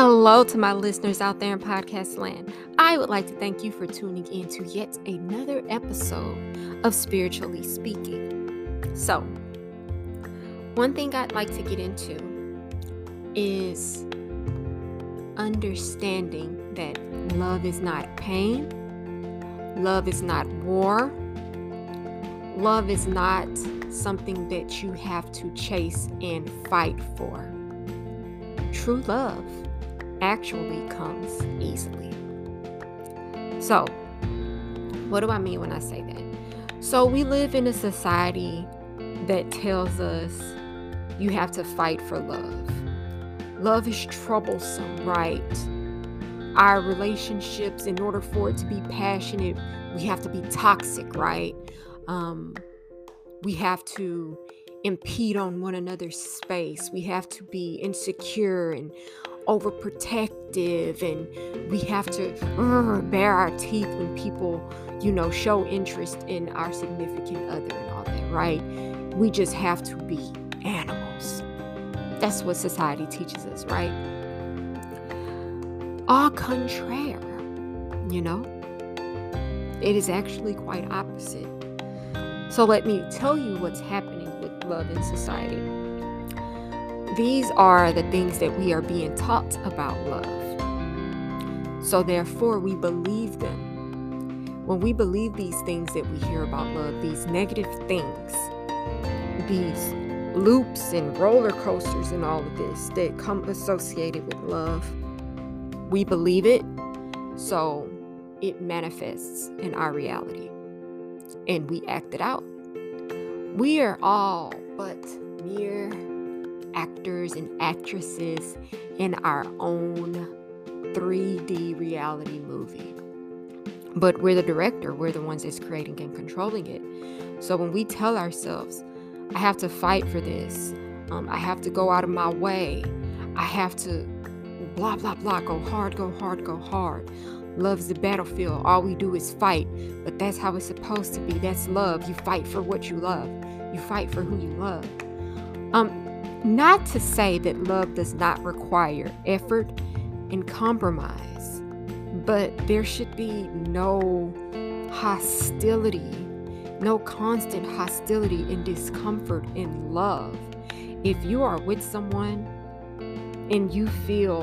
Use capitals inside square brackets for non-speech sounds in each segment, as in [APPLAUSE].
Hello to my listeners out there in podcast land. I would like to thank you for tuning in to yet another episode of Spiritually Speaking. So, one thing I'd like to get into is understanding that love is not pain, love is not war, love is not something that you have to chase and fight for. True love actually comes easily. So, what do I mean when I say that? So, we live in a society that tells us you have to fight for love. Love is troublesome, right? Our relationships, in order for it to be passionate, we have to be toxic, right? Um, we have to impede on one another's space. We have to be insecure and overprotective and we have to uh, bare our teeth when people, you know, show interest in our significant other and all that, right? We just have to be animals. That's what society teaches us, right? Au contraire, you know, it is actually quite opposite. So let me tell you what's happening with love in society. These are the things that we are being taught about love. So therefore, we believe them. When we believe these things that we hear about love, these negative things, these loops and roller coasters and all of this that come associated with love, we believe it. So it manifests in our reality and we act it out. We are all but mere actors and actresses in our own 3D reality movie. But we're the director, we're the ones that's creating and controlling it. So when we tell ourselves, I have to fight for this, um, I have to go out of my way, I have to blah, blah, blah, go hard, go hard, go hard. Love's the battlefield. All we do is fight. But that's how it's supposed to be. That's love. You fight for what you love. You fight for who you love. Um, not to say that love does not require effort and compromise, but there should be no hostility, no constant hostility and discomfort in love. If you are with someone and you feel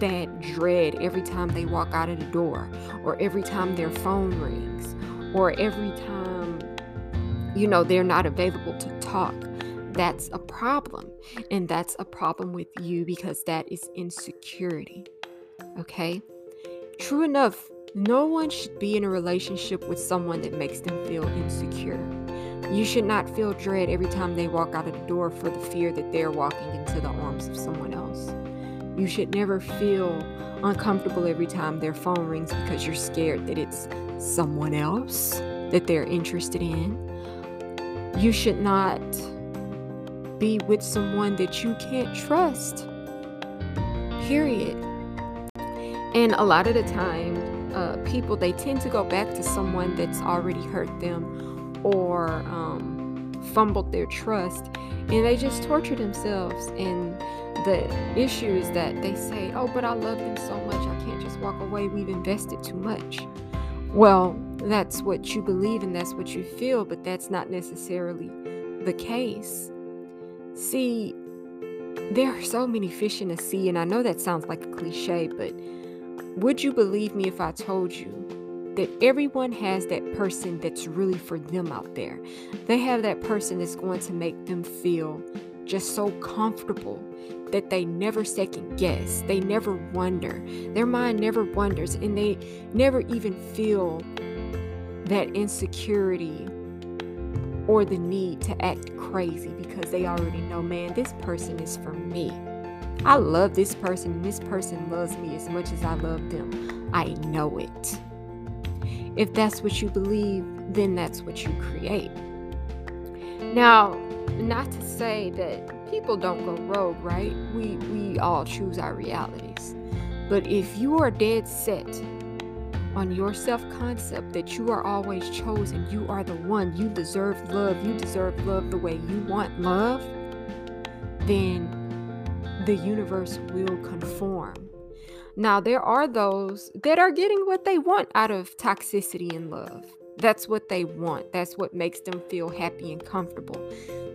that dread every time they walk out of the door, or every time their phone rings, or every time, you know, they're not available to talk, that's a problem. And that's a problem with you because that is insecurity. Okay? True enough, no one should be in a relationship with someone that makes them feel insecure. You should not feel dread every time they walk out of the door for the fear that they're walking into the arms of someone else. You should never feel uncomfortable every time their phone rings because you're scared that it's someone else that they're interested in. You should not be with someone that you can't trust. Period. And a lot of the time, uh, people they tend to go back to someone that's already hurt them or um, fumbled their trust, and they just torture themselves. And the issue is that they say, "Oh, but I love them so much, I can't just walk away. We've invested too much." Well, that's what you believe and that's what you feel, but that's not necessarily the case. See, there are so many fish in the sea, and I know that sounds like a cliche, but would you believe me if I told you that everyone has that person that's really for them out there? They have that person that's going to make them feel just so comfortable that they never second guess, they never wonder, their mind never wonders, and they never even feel that insecurity or the need to act crazy because they already know, man, this person is for me. I love this person, and this person loves me as much as I love them. I know it. If that's what you believe, then that's what you create. Now, not to say that people don't go rogue, right? We we all choose our realities. But if you are dead set on your self concept that you are always chosen, you are the one, you deserve love, you deserve love the way you want love, then the universe will conform Now, there are those that are getting what they want out of toxicity and love. That's what they want. That's what makes them feel happy and comfortable.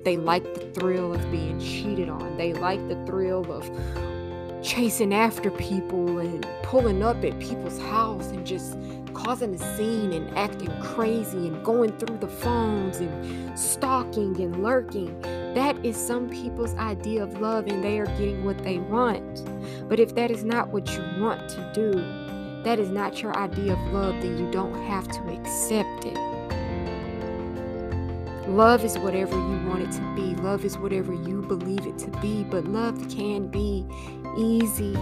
They like the thrill of being cheated on. They like the thrill of chasing after people and pulling up at people's house and just causing a scene and acting crazy and going through the phones and stalking and lurking. That is some people's idea of love, and they are getting what they want. But if that is not what you want to do, that is not your idea of love, then you don't have to accept it. Love is whatever you want it to be. Love is whatever you believe it to be. But love can be easy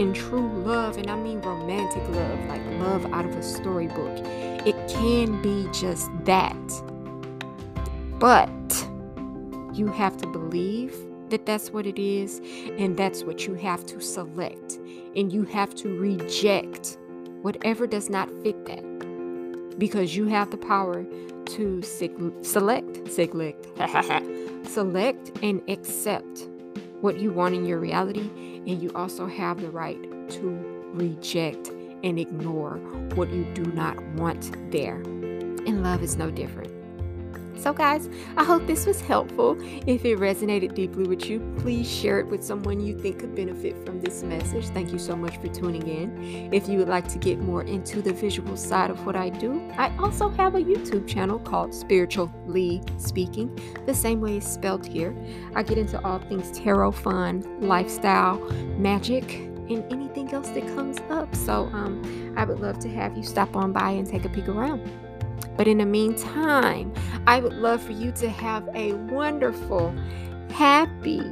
and true love, and I mean romantic love, like love out of a storybook. It can be just that. But you have to believe that that's what it is, and that's what you have to select. And you have to reject whatever does not fit that because you have the power to sig- select, select, [LAUGHS] select, and accept what you want in your reality, and you also have the right to reject and ignore what you do not want there. And love is no different. So, guys, I hope this was helpful. If it resonated deeply with you, please share it with someone you think could benefit from this message. Thank you so much for tuning in. If you would like to get more into the visual side of what I do, I also have a YouTube channel called Spiritually Speaking, the same way it's spelled here. I get into all things tarot, fun, lifestyle, magic, and anything else that comes up. So, um, I would love to have you stop on by and take a peek around. But in the meantime, I would love for you to have a wonderful, happy,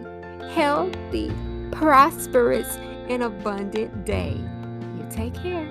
healthy, prosperous, and abundant day. You take care.